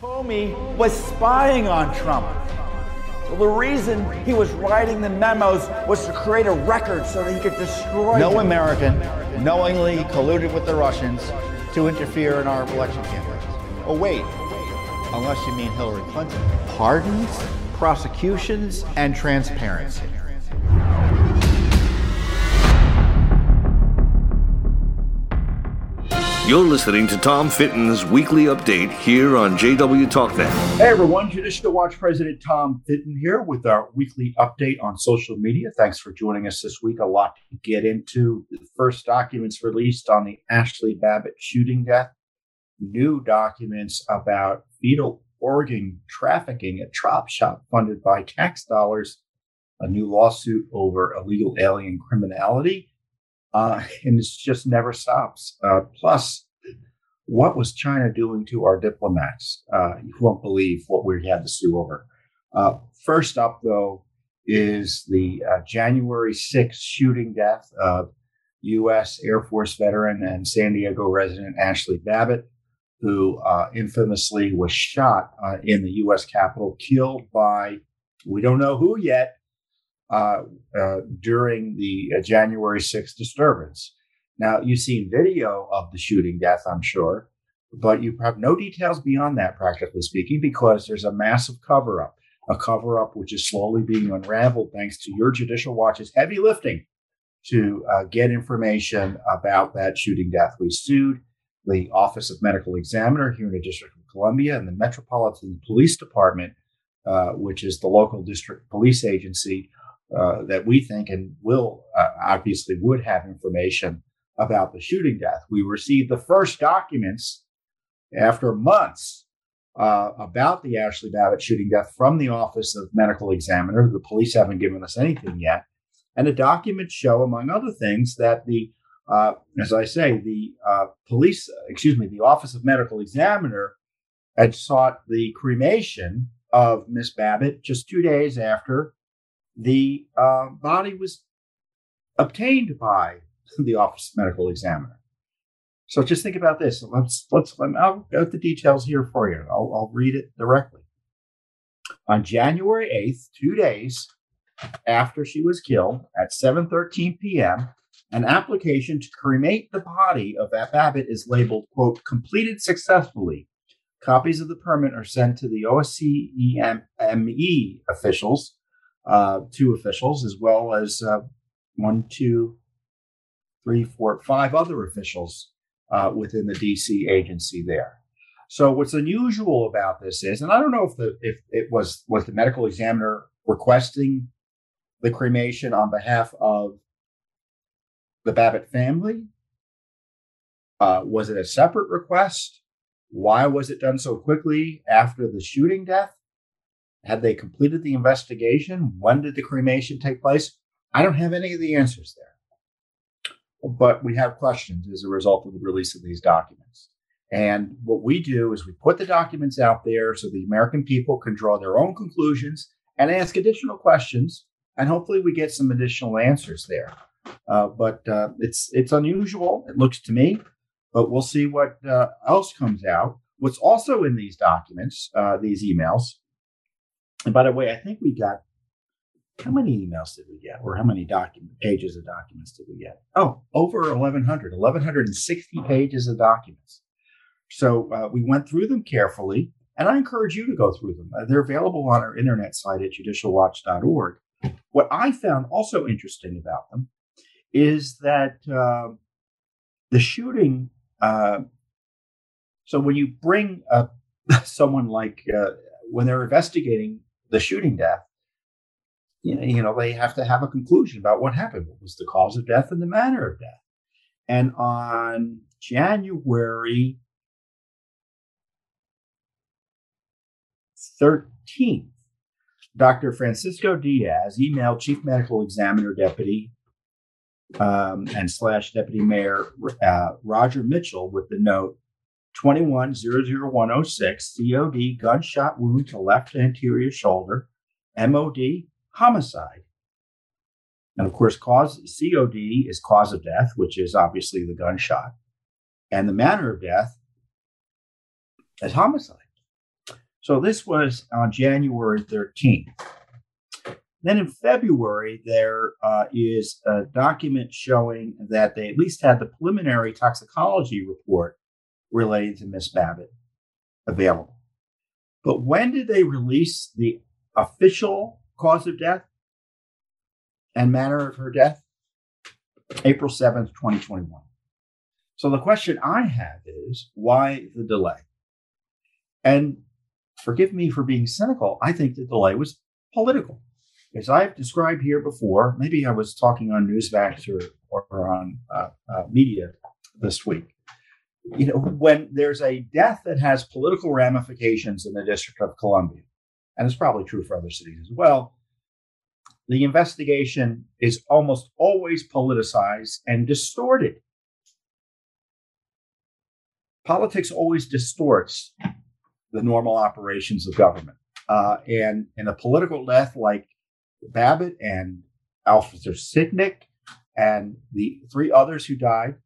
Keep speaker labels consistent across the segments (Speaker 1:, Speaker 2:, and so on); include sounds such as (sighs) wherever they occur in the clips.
Speaker 1: Comey was spying on Trump. Well, the reason he was writing the memos was to create a record so that he could destroy.
Speaker 2: No
Speaker 1: him.
Speaker 2: American knowingly colluded with the Russians to interfere in our election campaigns. Oh, wait, unless you mean Hillary Clinton. Pardons, prosecutions, and transparency.
Speaker 3: You're listening to Tom Fitton's weekly update here on JW TalkNet.
Speaker 4: Hey everyone, Judicial Watch President Tom Fitton here with our weekly update on social media. Thanks for joining us this week. A lot to get into. The first documents released on the Ashli Babbitt shooting death, new documents about fetal organ trafficking at Trop Shop funded by tax dollars, a new lawsuit over illegal alien criminality, uh, and it just never stops. Uh, plus, what was China doing to our diplomats? Uh, you won't believe what we had to sue over. Uh, first up, though, is the uh, January 6th shooting death of U.S. Air Force veteran and San Diego resident Ashli Babbitt, who uh, infamously was shot in the U.S. Capitol, killed by, we don't know who yet, during the uh, January 6th disturbance. Now, you've seen video of the shooting death, I'm sure, but you have no details beyond that, practically speaking, because there's a massive cover up, a cover up which is slowly being unraveled thanks to your Judicial Watch's heavy lifting to uh, get information about that shooting death. We sued the Office of Medical Examiner here in the District of Columbia and the Metropolitan Police Department, uh, which is the local district police agency uh, that we think and will uh, obviously would have information about the shooting death. We received the first documents after months uh, about the Ashli Babbitt shooting death from the Office of Medical Examiner. The police haven't given us anything yet. And the documents show, among other things, that the, uh, as I say, the uh, police, excuse me, the Office of Medical Examiner had sought the cremation of Miss Babbitt just two days after the uh, body was obtained by the Office of Medical Examiner. So just think about this. Let's let's I'll get the details here for you. I'll, I'll read it directly. On January 8th, two days after she was killed at 7:13 p.m., an application to cremate the body of Babbitt is labeled "quote completed successfully." Copies of the permit are sent to the OCME officials uh, two officials, as well as uh, one, two, three, four, five other officials uh, within the DC agency there. So what's unusual about this is, and I don't know if the if it was was the medical examiner requesting the cremation on behalf of the Babbitt family. Uh, was it a separate request? Why was it done so quickly after the shooting death? Had they completed the investigation? When did the cremation take place? I don't have any of the answers there. But we have questions as a result of the release of these documents. And what we do is we put the documents out there so the American people can draw their own conclusions and ask additional questions. And hopefully we get some additional answers there. Uh, but uh, it's it's unusual. It looks to me, but we'll see what uh, else comes out. What's also in these documents, uh, these emails, and by the way, I think we got how many emails did we get, or how many document pages of documents did we get? Oh, over 1,100, 1,160 pages of documents. So uh, we went through them carefully, and I encourage you to go through them. Uh, they're available on our internet site at judicialwatch.org. What I found also interesting about them is that uh, the shooting. Uh, so when you bring (laughs) someone like uh, when they're investigating the shooting death, you know, they have to have a conclusion about what happened. What was the cause of death and the manner of death? And on January 13th, Dr. Francisco Diaz emailed Chief Medical Examiner Deputy um, and slash Deputy Mayor uh, Roger Mitchell with the note 2100106, COD, gunshot wound to left anterior shoulder, MOD, homicide. And of course, cause COD is cause of death, which is obviously the gunshot. And the manner of death is homicide. So this was on January 13th. Then in February, there uh, is a document showing that they at least had the preliminary toxicology report related to Miss Babbitt available. But when did they release the official cause of death and manner of her death? April 7th, 2021. So the question I have is why the delay? And forgive me for being cynical, I think the delay was political. As I've described here before, maybe I was talking on Newsmax or, or, on uh, uh, media this week. You know, when there's a death that has political ramifications in the District of Columbia, and it's probably true for other cities as well, the investigation is almost always politicized and distorted. Politics always distorts the normal operations of government. Uh, and in a political death like Babbitt and Officer Sicknick and the three others who died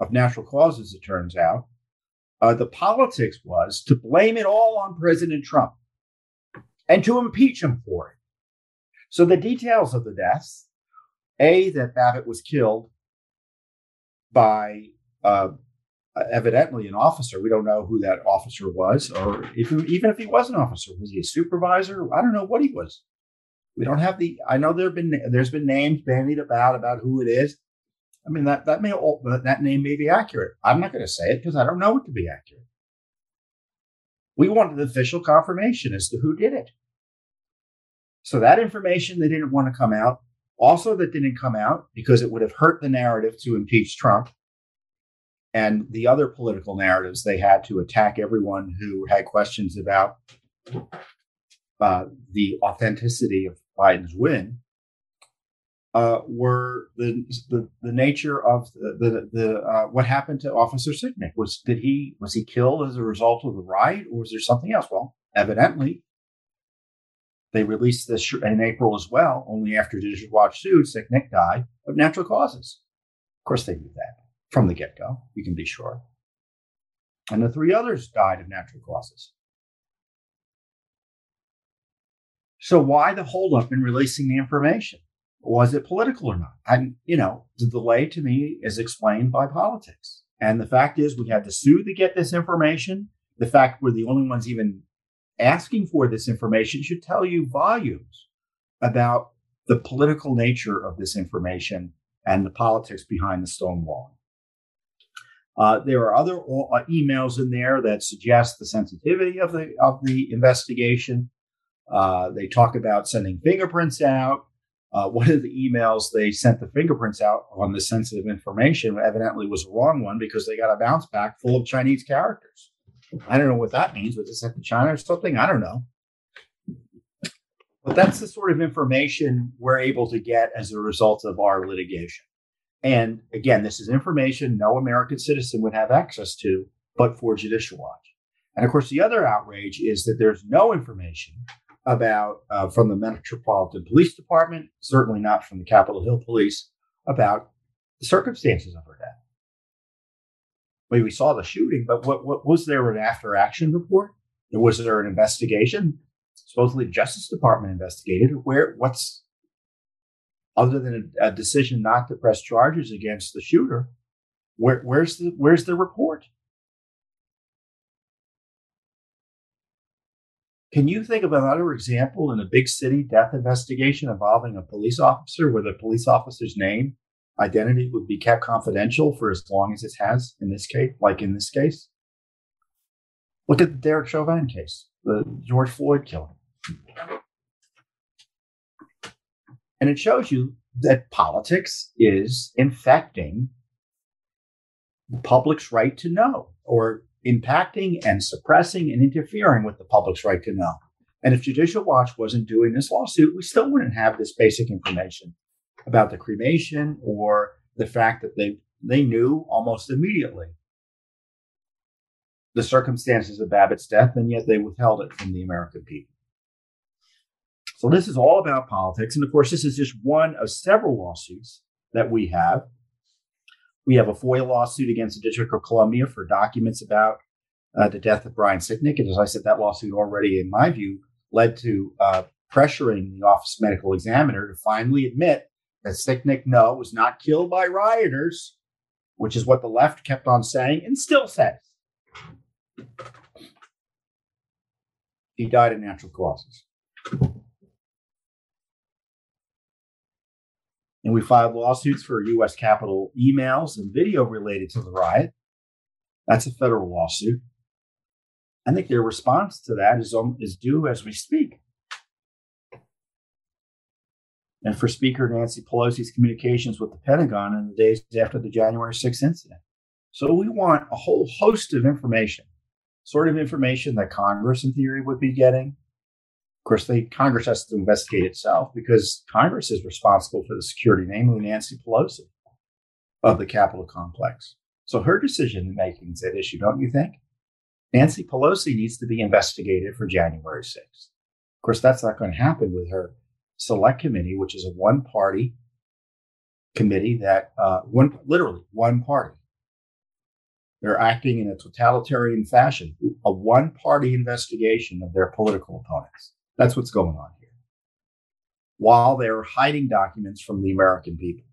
Speaker 4: of natural causes, it turns out, uh, the politics was to blame it all on President Trump and to impeach him for it. So the details of the deaths A, that Babbitt was killed by uh, evidently an officer. We don't know who that officer was, or if even if he was an officer, was he a supervisor? I don't know what he was. We don't have the. I know there've been there's been names bandied about about who it is. I mean that that may that name may be accurate. I'm not going to say it because I don't know it to be accurate. We wanted official confirmation as to who did it. So that information they didn't want to come out. Also, that didn't come out because it would have hurt the narrative to impeach Trump and the other political narratives they had to attack everyone who had questions about uh, the authenticity of Biden's win uh, were the, the, the nature of the the, the uh, what happened to Officer Sicknick was did he was he killed as a result of the riot or was there something else? Well, evidently, they released this in April as well. Only after Judicial Watch sued, Sicknick died of natural causes. Of course, they knew that from the get go. You can be sure. And the three others died of natural causes. So why the holdup in releasing the information? Was it political or not? And you know, the delay to me is explained by politics. And the fact is, we had to sue to get this information. The fact we're the only ones even asking for this information should tell you volumes about the political nature of this information and the politics behind the stonewalling. Uh, there are other uh, emails in there that suggest the sensitivity of the of the investigation. Uh, they talk about sending fingerprints out. Uh, one of the emails they sent the fingerprints out on the sensitive information evidently was a wrong one because they got a bounce back full of Chinese characters. I don't know what that means. Was it sent to China or something? I don't know. But that's the sort of information we're able to get as a result of our litigation. And again, this is information no American citizen would have access to, but for Judicial Watch. And of course, the other outrage is that there's no information about uh, from the Metropolitan Police Department, certainly not from the Capitol Hill Police, about the circumstances of her death. Well, we saw the shooting, but what, what was there an after action report? Was there an investigation? Supposedly, the Justice Department investigated. Where what's other than a, a decision not to press charges against the shooter? Where, where's the where's the report? Can you think of another example in a big city death investigation involving a police officer where the police officer's name, identity would be kept confidential for as long as it has in this case, like in this case? Look at the Derek Chauvin case, the George Floyd killing. And it shows you that politics is infecting the public's right to know or impacting and suppressing and interfering with the public's right to know. And if Judicial Watch wasn't doing this lawsuit, we still wouldn't have this basic information about the cremation or the fact that they, they knew almost immediately the circumstances of Babbitt's death, and yet they withheld it from the American people. So this is all about politics. And of course, this is just one of several lawsuits that we have. We have a FOIA lawsuit against the District of Columbia for documents about uh, the death of Brian Sicknick. And as I said, that lawsuit already, in my view, led to uh, pressuring the Office of Medical Examiner to finally admit that Sicknick, no, was not killed by rioters, which is what the left kept on saying and still says. He died of natural causes. And we filed lawsuits for U.S. Capitol emails and video related to the riot. That's a federal lawsuit. I think their response to that is, um, is due as we speak. And for Speaker Nancy Pelosi's communications with the Pentagon in the days after the January 6th incident. So we want a whole host of information, sort of information that Congress, in theory, would be getting. Of course, they, Congress has to investigate itself because Congress is responsible for the security, namely Nancy Pelosi of the Capitol complex. So her decision making is at issue, don't you think? Nancy Pelosi needs to be investigated for January 6th. Of course, that's not going to happen with her select committee, which is a one party committee that, uh, one, literally one party. They're acting in a totalitarian fashion, a one party investigation of their political opponents. That's what's going on here. While they're hiding documents from the American people.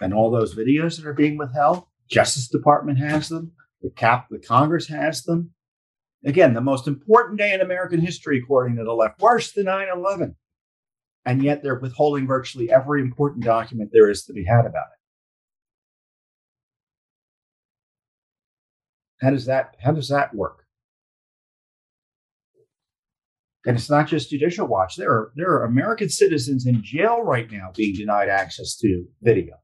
Speaker 4: And all those videos that are being withheld, Justice Department has them, the cap, the Congress has them. Again, the most important day in American history, according to the left, worse than 9 11. And yet they're withholding virtually every important document there is to be had about it. How does that how does that work? And it's not just Judicial Watch. There are there are American citizens in jail right now being denied access to video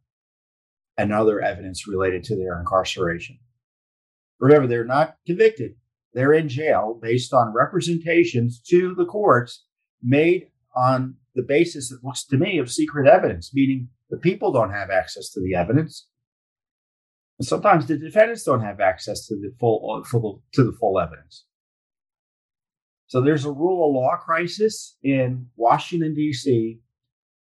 Speaker 4: and other evidence related to their incarceration. Remember, they're not convicted. They're in jail based on representations to the courts made on the basis, it looks to me, of secret evidence, meaning the people don't have access to the evidence. Sometimes the defendants don't have access to the full, uh, full to the full evidence. So there's a rule of law crisis in Washington D.C.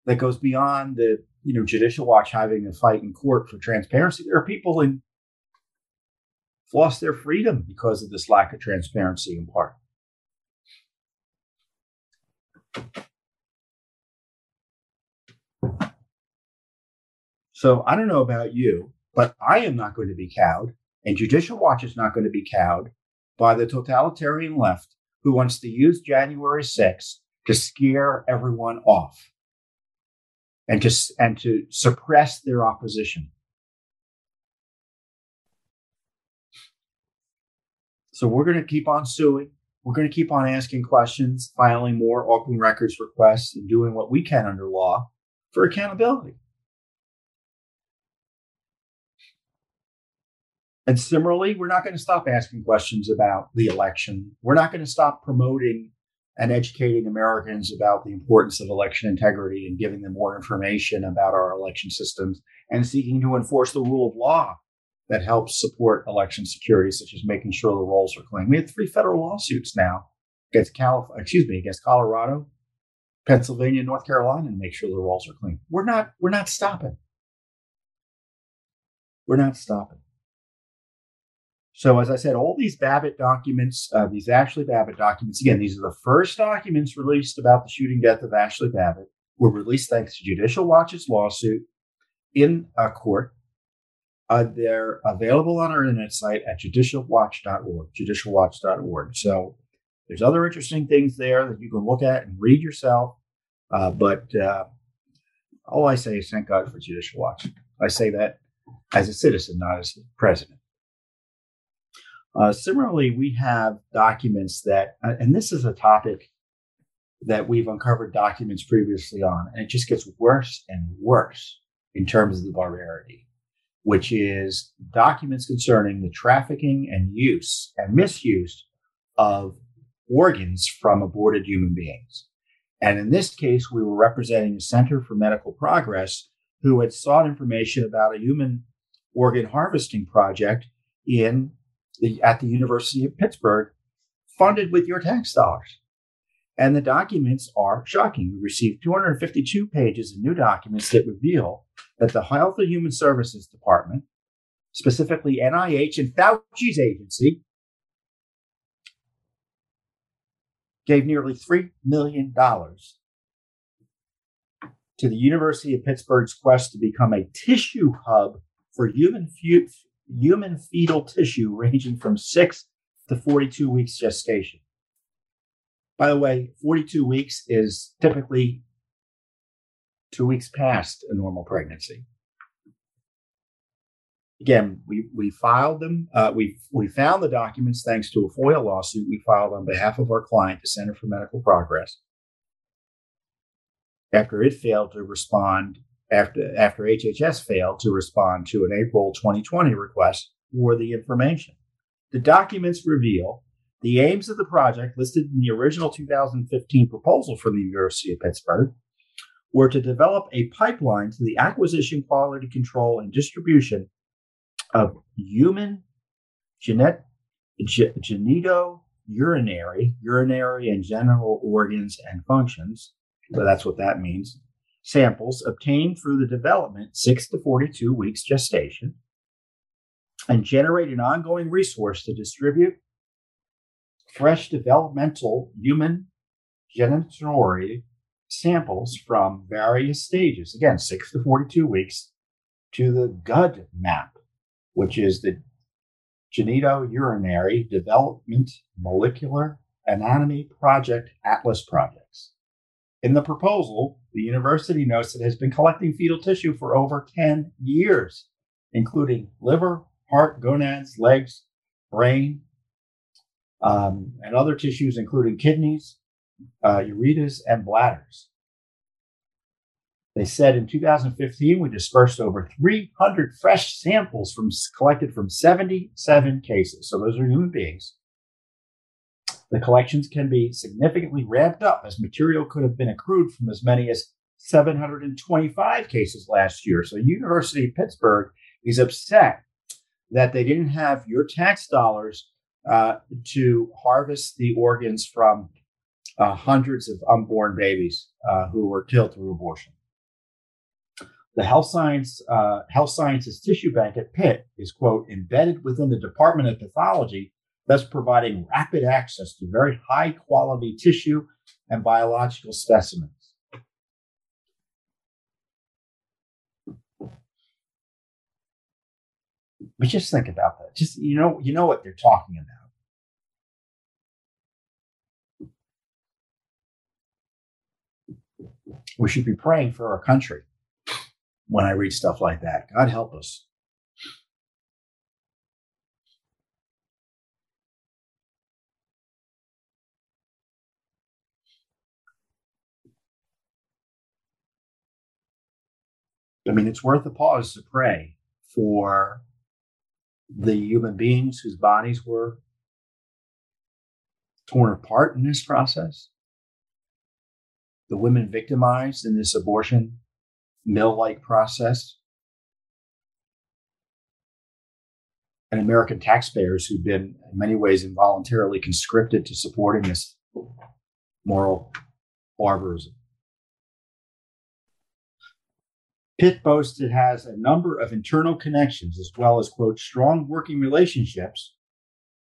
Speaker 4: that goes beyond the you know judicial watch having a fight in court for transparency. There are people in lost their freedom because of this lack of transparency in part. So I don't know about you, but I am not going to be cowed, and Judicial Watch is not going to be cowed by the totalitarian left who wants to use January 6th to scare everyone off and to, and to suppress their opposition. So we're going to keep on suing. We're going to keep on asking questions, filing more open records requests, and doing what we can under law for accountability. And similarly, we're not going to stop asking questions about the election. We're not going to stop promoting and educating Americans about the importance of election integrity and giving them more information about our election systems and seeking to enforce the rule of law that helps support election security, such as making sure the rolls are clean. We have three federal lawsuits now against California, excuse me, against Colorado, Pennsylvania, North Carolina, to make sure the rolls are clean. We're not, we're not stopping. We're not stopping. So, as I said, all these Babbitt documents, uh, these Ashli Babbitt documents, again, these are the first documents released about the shooting death of Ashli Babbitt, were released thanks to Judicial Watch's lawsuit in a court. Uh, they're available on our internet site at judicialwatch.org, judicialwatch.org. So, there's other interesting things there that you can look at and read yourself. Uh, but uh, all I say is thank God for Judicial Watch. I say that as a citizen, not as president. Uh, similarly, we have documents that, uh, and this is a topic that we've uncovered documents previously on, and it just gets worse and worse in terms of the barbarity, which is documents concerning the trafficking and use and misuse of organs from aborted human beings. And in this case, we were representing the Center for Medical Progress, who had sought information about a human organ harvesting project in the, at the University of Pittsburgh, funded with your tax dollars. And the documents are shocking. We received 252 pages of new documents that reveal that the Health and Human Services Department, specifically NIH and Fauci's agency, gave nearly $3 million to the University of Pittsburgh's quest to become a tissue hub for human, fu- human fetal tissue ranging from six to 42 weeks gestation. By the way, 42 weeks is typically two weeks past a normal pregnancy. Again, we, we filed them. Uh, we, we found the documents thanks to a FOIA lawsuit we filed on behalf of our client, the Center for Medical Progress, after it failed to respond, after, after HHS failed to respond to an April 2020 request for the information. The documents reveal the aims of the project listed in the original 2015 proposal from the University of Pittsburgh were to develop a pipeline to the acquisition, quality control, and distribution of human genet, ge, genito urinary, urinary and genital organs and functions. So that's what that means. Samples obtained through the development, six to 42 weeks gestation, and generate an ongoing resource to distribute fresh developmental human genitourinary samples from various stages, again, six to 42 weeks, to the GUD map, which is the Genitourinary Development Molecular Anatomy Project Atlas projects. In the proposal, the university notes it has been collecting fetal tissue for over 10 years, including liver, heart, gonads, legs, brain, um, and other tissues, including kidneys, uh, ureters, and bladders. They said in 2015 we dispersed over 300 fresh samples from collected from 77 cases. So those are human beings. The collections can be significantly ramped up as material could have been accrued from as many as 725 cases last year. So University of Pittsburgh is upset that they didn't have your tax dollars uh, to harvest the organs from uh, hundreds of unborn babies uh, who were killed through abortion. The Health Science uh, Health Sciences Tissue Bank at Pitt is quote embedded within the Department of Pathology, thus providing rapid access to very high quality tissue and biological specimens. But just think about that. Just you know, you know what they're talking about. We should be praying for our country when I read stuff like that. God help us. I mean, it's worth a pause to pray for the human beings whose bodies were torn apart in this process, the women victimized in this abortion mill like process, and American taxpayers who've been in many ways involuntarily conscripted to supporting this moral barbarism. Pitt boasts it has a number of internal connections as well as, quote, strong working relationships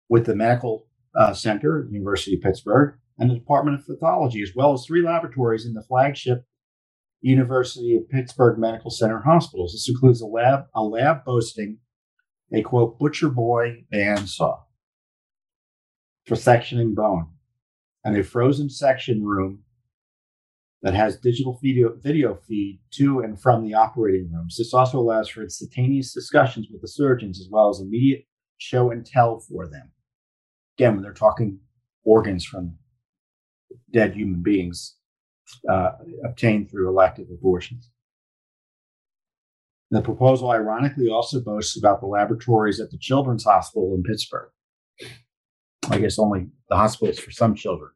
Speaker 4: with the Medical uh, Center, University of Pittsburgh, and the Department of Pathology, as well as three laboratories in the flagship University of Pittsburgh Medical Center hospitals. This includes a lab, a lab boasting a quote butcher boy bandsaw for sectioning bone, and a frozen section room that has digital video, video feed to and from the operating rooms. This also allows for instantaneous discussions with the surgeons as well as immediate show and tell for them. Again, when they're talking organs from dead human beings uh, obtained through elective abortions. The proposal, ironically, also boasts about the laboratories at the Children's Hospital in Pittsburgh. I guess only the hospitals for some children.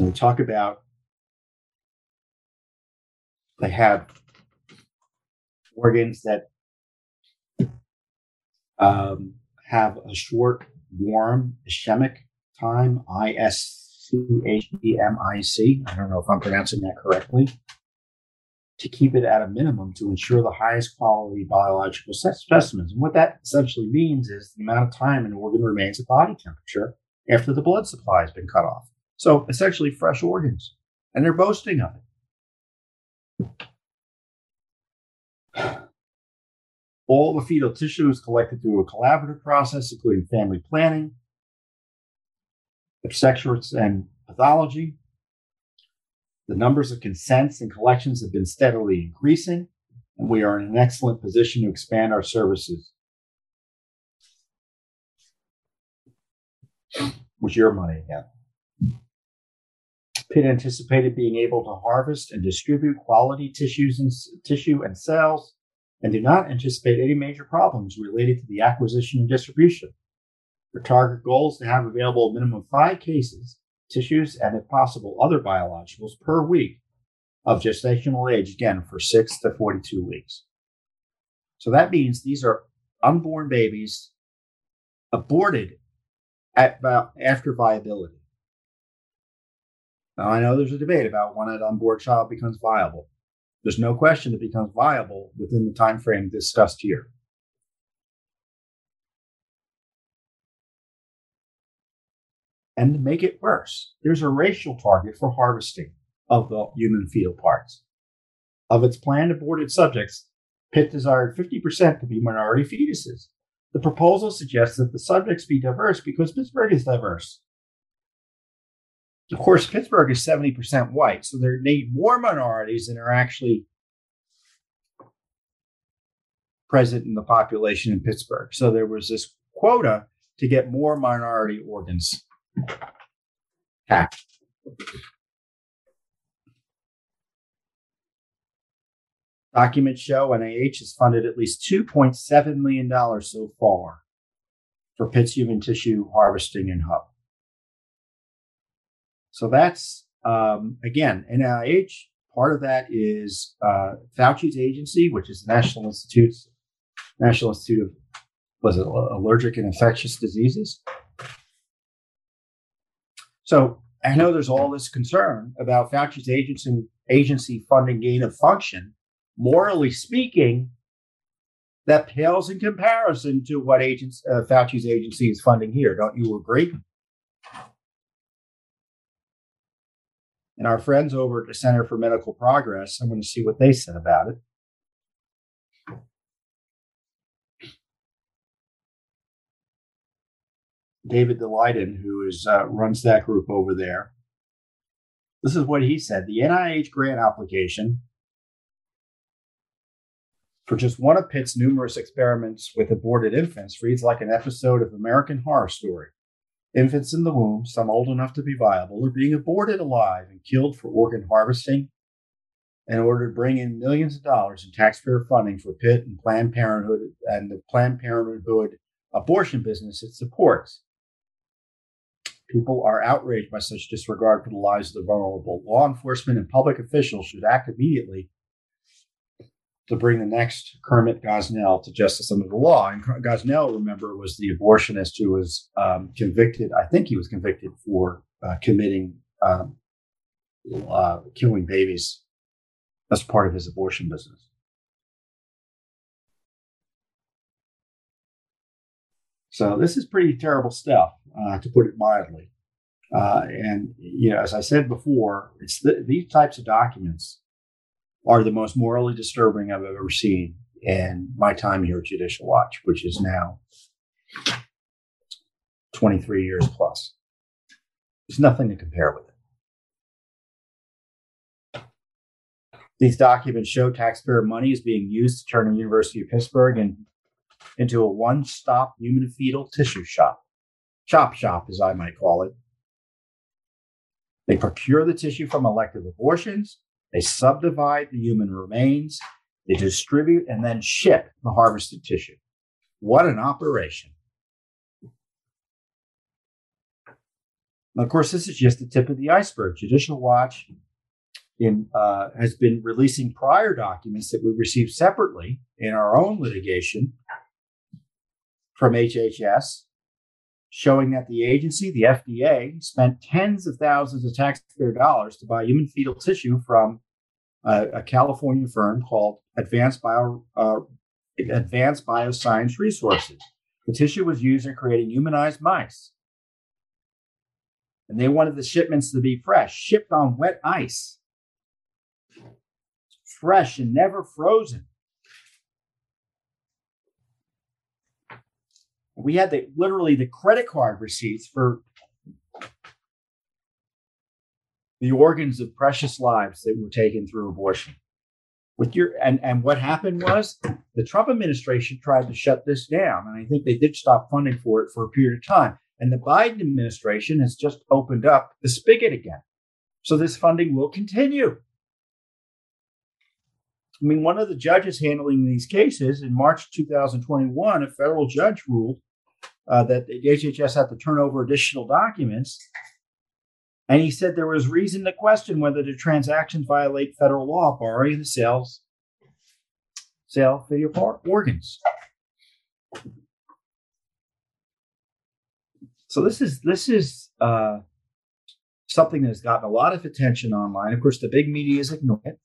Speaker 4: And we talk about they have organs that um, have a short, warm ischemic time, I S C H E M I C. I don't know if I'm pronouncing that correctly. To keep it at a minimum to ensure the highest quality biological specimens. And what that essentially means is the amount of time an organ remains at body temperature after the blood supply has been cut off. So essentially, fresh organs. And they're boasting of it. (sighs) All the fetal tissue is collected through a collaborative process, including family planning, obstetrics, and pathology. The numbers of consents and collections have been steadily increasing, and we are in an excellent position to expand our services. With your money again. Pitt anticipated being able to harvest and distribute quality tissues and tissue and cells and do not anticipate any major problems related to the acquisition and distribution. Their target goal is to have available minimum five cases, tissues, and if possible, other biologicals per week of gestational age, again, for six to 42 weeks. So that means these are unborn babies aborted at uh, after viability. Now, I know there's a debate about when an unborn child becomes viable. There's no question it becomes viable within the time frame discussed here. And to make it worse, there's a racial target for harvesting of the human fetal parts. Of its planned aborted subjects, Pitt desired 50% to be minority fetuses. The proposal suggests that the subjects be diverse because Pittsburgh is diverse. Of course, Pittsburgh is 70% white, so there need more minorities than are actually present in the population in Pittsburgh. So there was this quota to get more minority organs taxed. Documents show NIH has funded at least $2.7 million so far for Pitt's human tissue harvesting and hub. So that's um, again NIH. Part of that is uh, Fauci's agency, which is the National Institute National Institute of was it allergic and infectious diseases. So I know there's all this concern about Fauci's agency agency funding gain of function. Morally speaking, that pales in comparison to what agents, uh, Fauci's agency is funding here. Don't you agree? And our friends over at the Center for Medical Progress, I'm going to see what they said about it. David Daleiden, who is uh, runs that group over there. This is what he said: the NIH grant application for just one of Pitt's numerous experiments with aborted infants reads like an episode of American Horror Story. Infants in the womb, some old enough to be viable, are being aborted alive and killed for organ harvesting in order to bring in millions of dollars in taxpayer funding for Pitt and Planned Parenthood and the Planned Parenthood abortion business it supports. People are outraged by such disregard for the lives of the vulnerable. Law enforcement and public officials should act immediately to bring the next Kermit Gosnell to justice under the law. And Gosnell, remember, was the abortionist who was um, convicted. I think he was convicted for uh, committing um, uh, killing babies as part of his abortion business. So this is pretty terrible stuff, uh, to put it mildly. Uh, and you know, as I said before, it's the, these types of documents are the most morally disturbing I've ever seen in my time here at Judicial Watch, which is now 23 years plus. There's nothing to compare with it. These documents show taxpayer money is being used to turn the University of Pittsburgh in, into a one stop human fetal tissue shop. Chop shop, as I might call it. They procure the tissue from elective abortions, they subdivide the human remains, they distribute and then ship the harvested tissue. What an operation. of course, this is just the tip of the iceberg. Judicial Watch in, uh, has been releasing prior documents that we received separately in our own litigation from HHS, showing that the agency, the FDA, spent tens of thousands of taxpayer dollars to buy human fetal tissue from a, a California firm called Advanced Bio uh, Advanced Bioscience Resources. The tissue was used in creating humanized mice. And they wanted the shipments to be fresh, shipped on wet ice, fresh and never frozen. We had the literally the credit card receipts for the organs of precious lives that were taken through abortion. With your and and what happened was the Trump administration tried to shut this down, and I think they did stop funding for it for a period of time. And the Biden administration has just opened up the spigot again, so this funding will continue. I mean, one of the judges handling these cases in March 2021, a federal judge ruled uh, that the HHS had to turn over additional documents and he said there was reason to question whether the transactions violate federal law barring the sales sale video organs. So this is this is uh, something that has gotten a lot of attention online. Of course, the big media is ignoring it.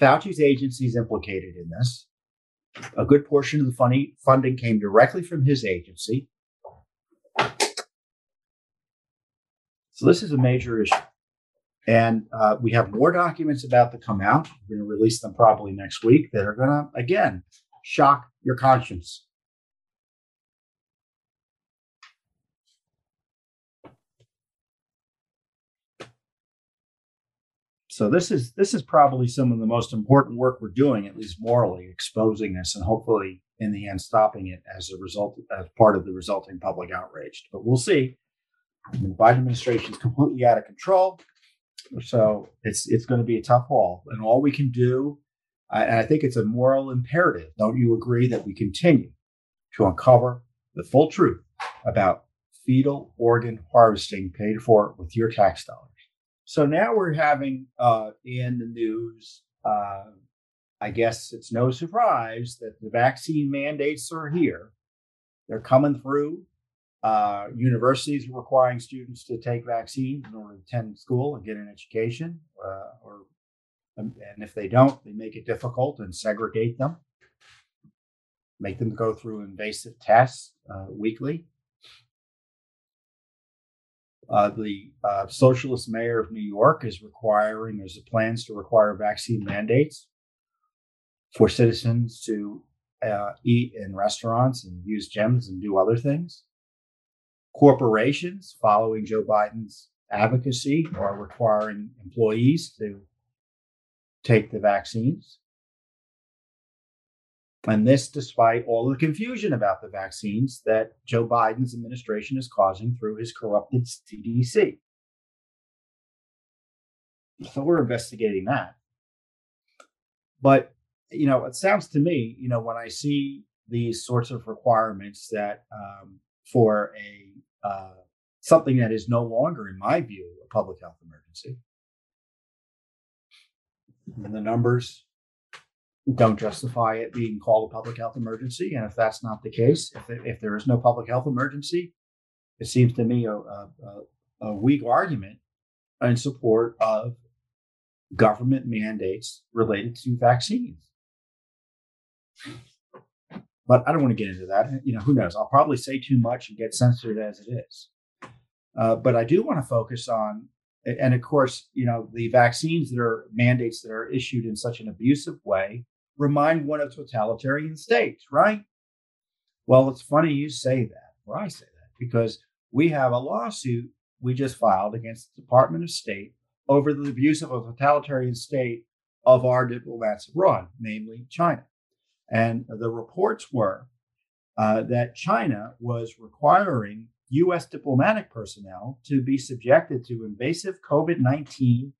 Speaker 4: Fauci's agency is implicated in this. A good portion of the funny funding came directly from his agency. So this is a major issue. And uh, we have more documents about to come out. We're going to release them probably next week that are going to, again, shock your conscience. So this is this is probably some of the most important work we're doing, at least morally, exposing this and hopefully in the end stopping it as a result as part of the resulting public outrage. But we'll see. The Biden administration is completely out of control. So it's it's going to be a tough haul. And all we can do, and I think it's a moral imperative, don't you agree, that we continue to uncover the full truth about fetal organ harvesting paid for with your tax dollars. So now we're having uh, in the news, uh, I guess it's no surprise that the vaccine mandates are here. They're coming through. Uh, universities are requiring students to take vaccines in order to attend school and get an education, uh, or um, and if they don't, they make it difficult and segregate them, make them go through invasive tests uh, weekly. Uh, the uh, socialist mayor of New York is requiring, there's plans to require vaccine mandates for citizens to uh, eat in restaurants and use gyms and do other things. Corporations, following Joe Biden's advocacy, are requiring employees to take the vaccines. And this despite all the confusion about the vaccines that Joe Biden's administration is causing through his corrupted CDC. So we're investigating that. But, you know, it sounds to me, you know, when I see these sorts of requirements that um, for a uh, something that is no longer, in my view, a public health emergency. And the numbers don't justify it being called a public health emergency. And if that's not the case, if, if there is no public health emergency, it seems to me a, a, a weak argument in support of government mandates related to vaccines. But I don't want to get into that. You know, who knows? I'll probably say too much and get censored as it is. Uh, but I do want to focus on, and of course, you know, the vaccines that are mandates that are issued in such an abusive way remind one of totalitarian states, right? Well, it's funny you say that, or I say that, because we have a lawsuit we just filed against the Department of State over the abuse of a totalitarian state of our diplomats abroad, namely China. And the reports were uh, that China was requiring U.S. diplomatic personnel to be subjected to invasive COVID 19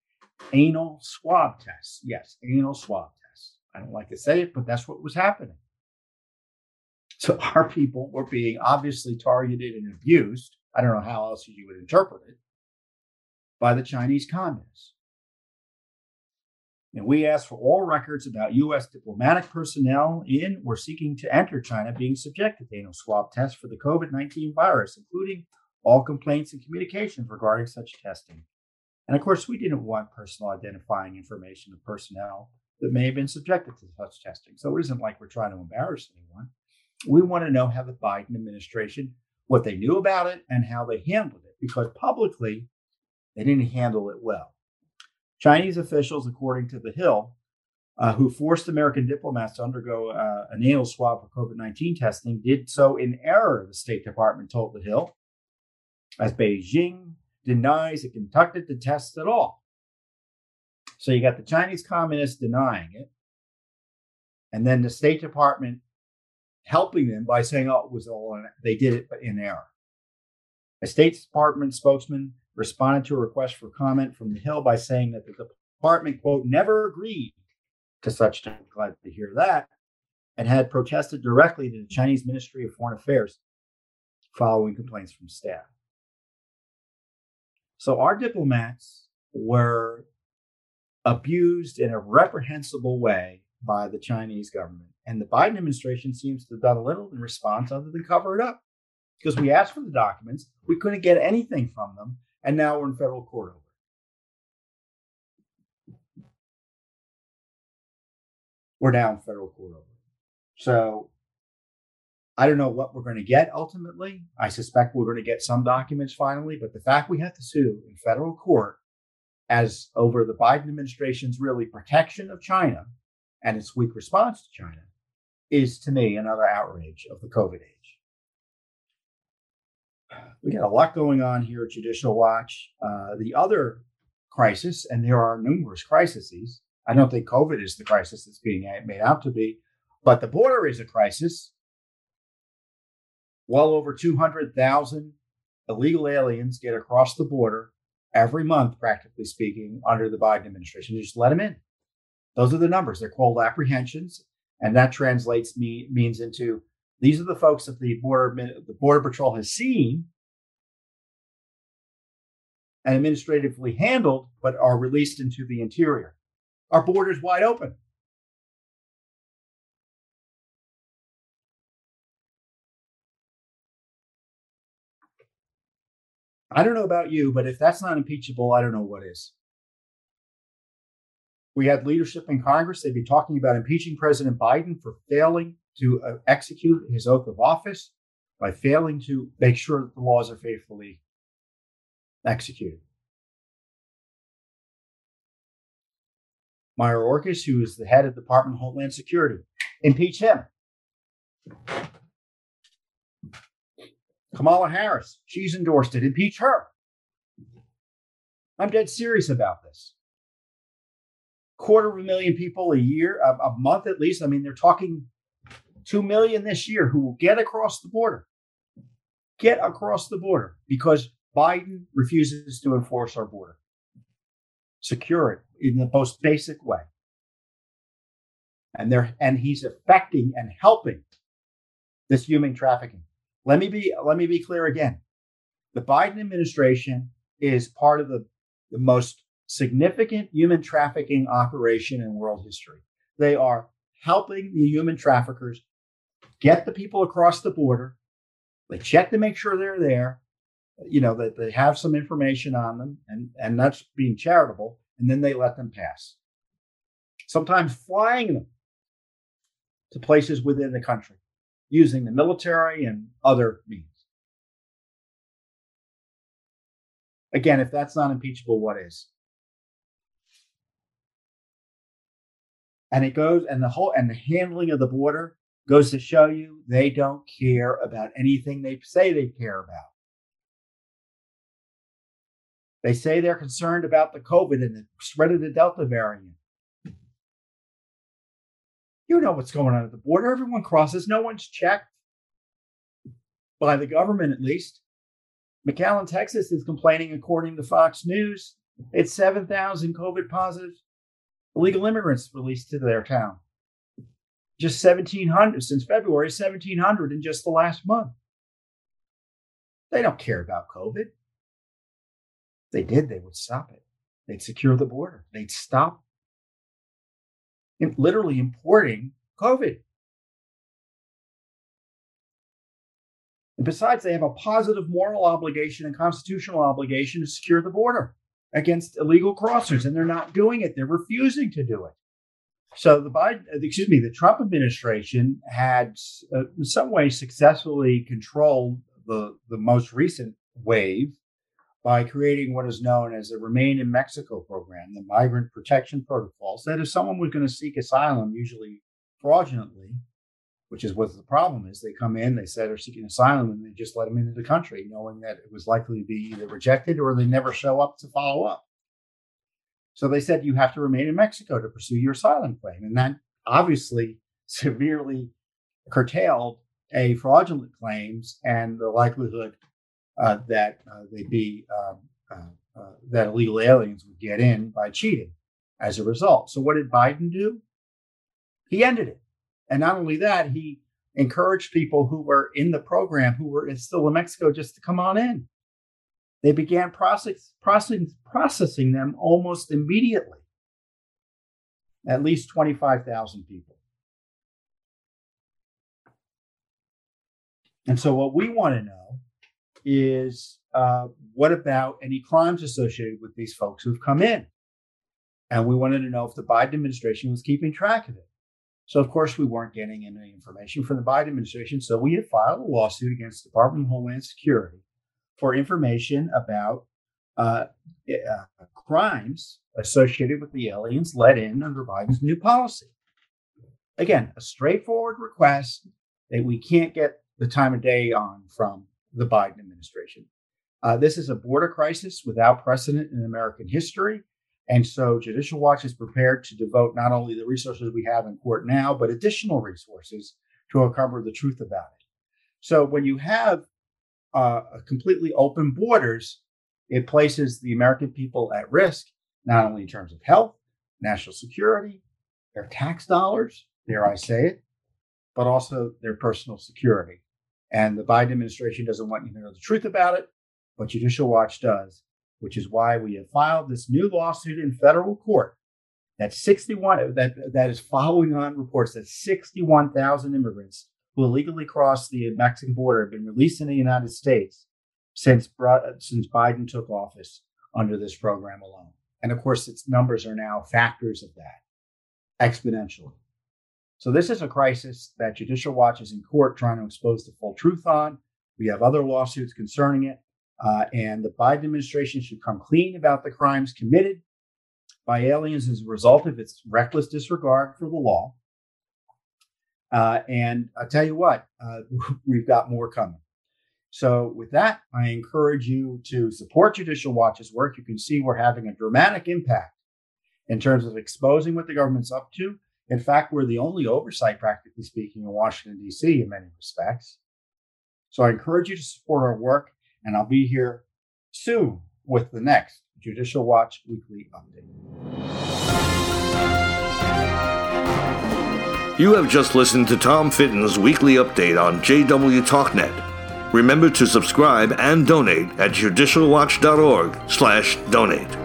Speaker 4: anal swab tests. Yes, anal swab tests. I don't like to say it, but that's what was happening. So (laughs) our people were being obviously targeted and abused. I don't know how else you would interpret it by the Chinese communists. And we asked for all records about U.S. diplomatic personnel in or seeking to enter China being subjected to anal swab tests for the COVID 19 virus, including all complaints and communications regarding such testing. And of course, we didn't want personal identifying information of personnel that may have been subjected to such testing. So it isn't like we're trying to embarrass anyone. We want to know how the Biden administration, what they knew about it and how they handled it, because publicly, they didn't handle it well. Chinese officials, according to The Hill, uh, who forced American diplomats to undergo uh, a anal swab for COVID 19 testing, did so in error, the State Department told The Hill, as Beijing denies it conducted the tests at all. So you got the Chinese communists denying it, and then the State Department helping them by saying, "Oh, it was all they did it, but in error." A State Department spokesman responded to a request for comment from the Hill by saying that the department quote never agreed to such. Glad to hear that, and had protested directly to the Chinese Ministry of Foreign Affairs following complaints from staff. So our diplomats were abused in a reprehensible way by the Chinese government. And the Biden administration seems to have done little in response other than cover it up. Because we asked for the documents, we couldn't get anything from them, and now we're in federal court over. We're now in federal court over. So I don't know what we're going to get ultimately. I suspect we're going to get some documents finally, but the fact we have to sue in federal court as over the Biden administration's really protection of China and its weak response to China is to me another outrage of the COVID age. We got a lot going on here at Judicial Watch. Uh, the other crisis, and there are numerous crises. I don't think COVID is the crisis that's being made out to be, but the border is a crisis well over 200,000 illegal aliens get across the border every month, practically speaking, under the Biden administration. You just let them in. Those are the numbers. They're called apprehensions, and that translates me means into these are the folks that the border the border patrol has seen and administratively handled, but are released into the interior. Our border's wide open. I don't know about you, but if that's not impeachable, I don't know what is. We had leadership in Congress. They'd be talking about impeaching President Biden for failing to uh, execute his oath of office by failing to make sure that the laws are faithfully executed. Mayorkas, who is the head of the Department of Homeland Security, impeach him. Kamala Harris, she's endorsed it. Impeach her. I'm dead serious about this. Quarter of a million people a year, a, a month at least. I mean, they're talking 2 million this year who will get across the border. Get across the border because Biden refuses to enforce our border, secure it in the most basic way. And they and he's affecting and helping this human trafficking. Let me be let me be clear again. The Biden administration is part of the, the most significant human trafficking operation in world history. They are helping the human traffickers get the people across the border. They check to make sure they're there, you know, that they have some information on them, and, and that's being charitable, and then they let them pass. Sometimes flying them to places within the country using the military and other means. Again, if that's not impeachable, what is? And it goes, and the whole, and the handling of the border goes to show you they don't care about anything they say they care about. They say they're concerned about the COVID and the spread of the Delta variant. You know what's going on at the border. Everyone crosses. No one's checked by the government, at least. McAllen, Texas is complaining, according to Fox News, it's 7,000 COVID positive illegal immigrants released to their town. Just 1,700 since February, 1,700 in just the last month. They don't care about COVID. If they did, they would stop it. They'd secure the border. They'd stop literally importing COVID. And besides, they have a positive moral obligation and constitutional obligation to secure the border against illegal crossers, and they're not doing it. They're refusing to do it. So the Biden, uh, excuse me, the Trump administration had, uh, in some way, successfully controlled the the most recent wave by creating what is known as the Remain in Mexico program, the Migrant Protection Protocols. That if someone was going to seek asylum, usually fraudulently, which is what the problem is. They come in, they said they're seeking asylum, and they just let them into the country, knowing that it was likely to be either rejected or they never show up to follow up. So they said you have to remain in Mexico to pursue your asylum claim. And that obviously severely curtailed a fraudulent claims and the likelihood uh, that uh, they'd be um, uh, uh, that illegal aliens would get in by cheating as a result. So what did Biden do? He ended it. And not only that, he encouraged people who were in the program who were still in Mexico just to come on in. They began process, process, processing them almost immediately. At least 25,000 people. And so, what we want to know is uh, what about any crimes associated with these folks who've come in? And we wanted to know if the Biden administration was keeping track of it. So, of course, we weren't getting any information from the Biden administration. So, we had filed a lawsuit against the Department of Homeland Security for information about uh, uh, crimes associated with the aliens let in under Biden's new policy. Again, a straightforward request that we can't get the time of day on from the Biden administration. Uh, this is a border crisis without precedent in American history. And so Judicial Watch is prepared to devote not only the resources we have in court now, but additional resources to uncover the truth about it. So when you have uh, completely open borders, it places the American people at risk, not only in terms of health, national security, their tax dollars, dare I say it, but also their personal security. And the Biden administration doesn't want you to know the truth about it, but Judicial Watch does which is why we have filed this new lawsuit in federal court that 61 that that is following on reports that 61,000 immigrants who illegally crossed the Mexican border have been released in the United States since since Biden took office under this program alone. And of course, its numbers are now factors of that exponentially. So this is a crisis that Judicial Watch is in court trying to expose the full truth on. We have other lawsuits concerning it. Uh, and the Biden administration should come clean about the crimes committed by aliens as a result of its reckless disregard for the law. Uh, and I'll tell you what, uh, (laughs) we've got more coming. So, with that, I encourage you to support Judicial Watch's work. You can see we're having a dramatic impact in terms of exposing what the government's up to. In fact, we're the only oversight, practically speaking, in Washington, D.C., in many respects. So, I encourage you to support our work and I'll be here soon with the next Judicial Watch Weekly Update.
Speaker 3: You have just listened to Tom Fitton's weekly update on JW TalkNet. Remember to subscribe and donate at judicialwatch.org/donate.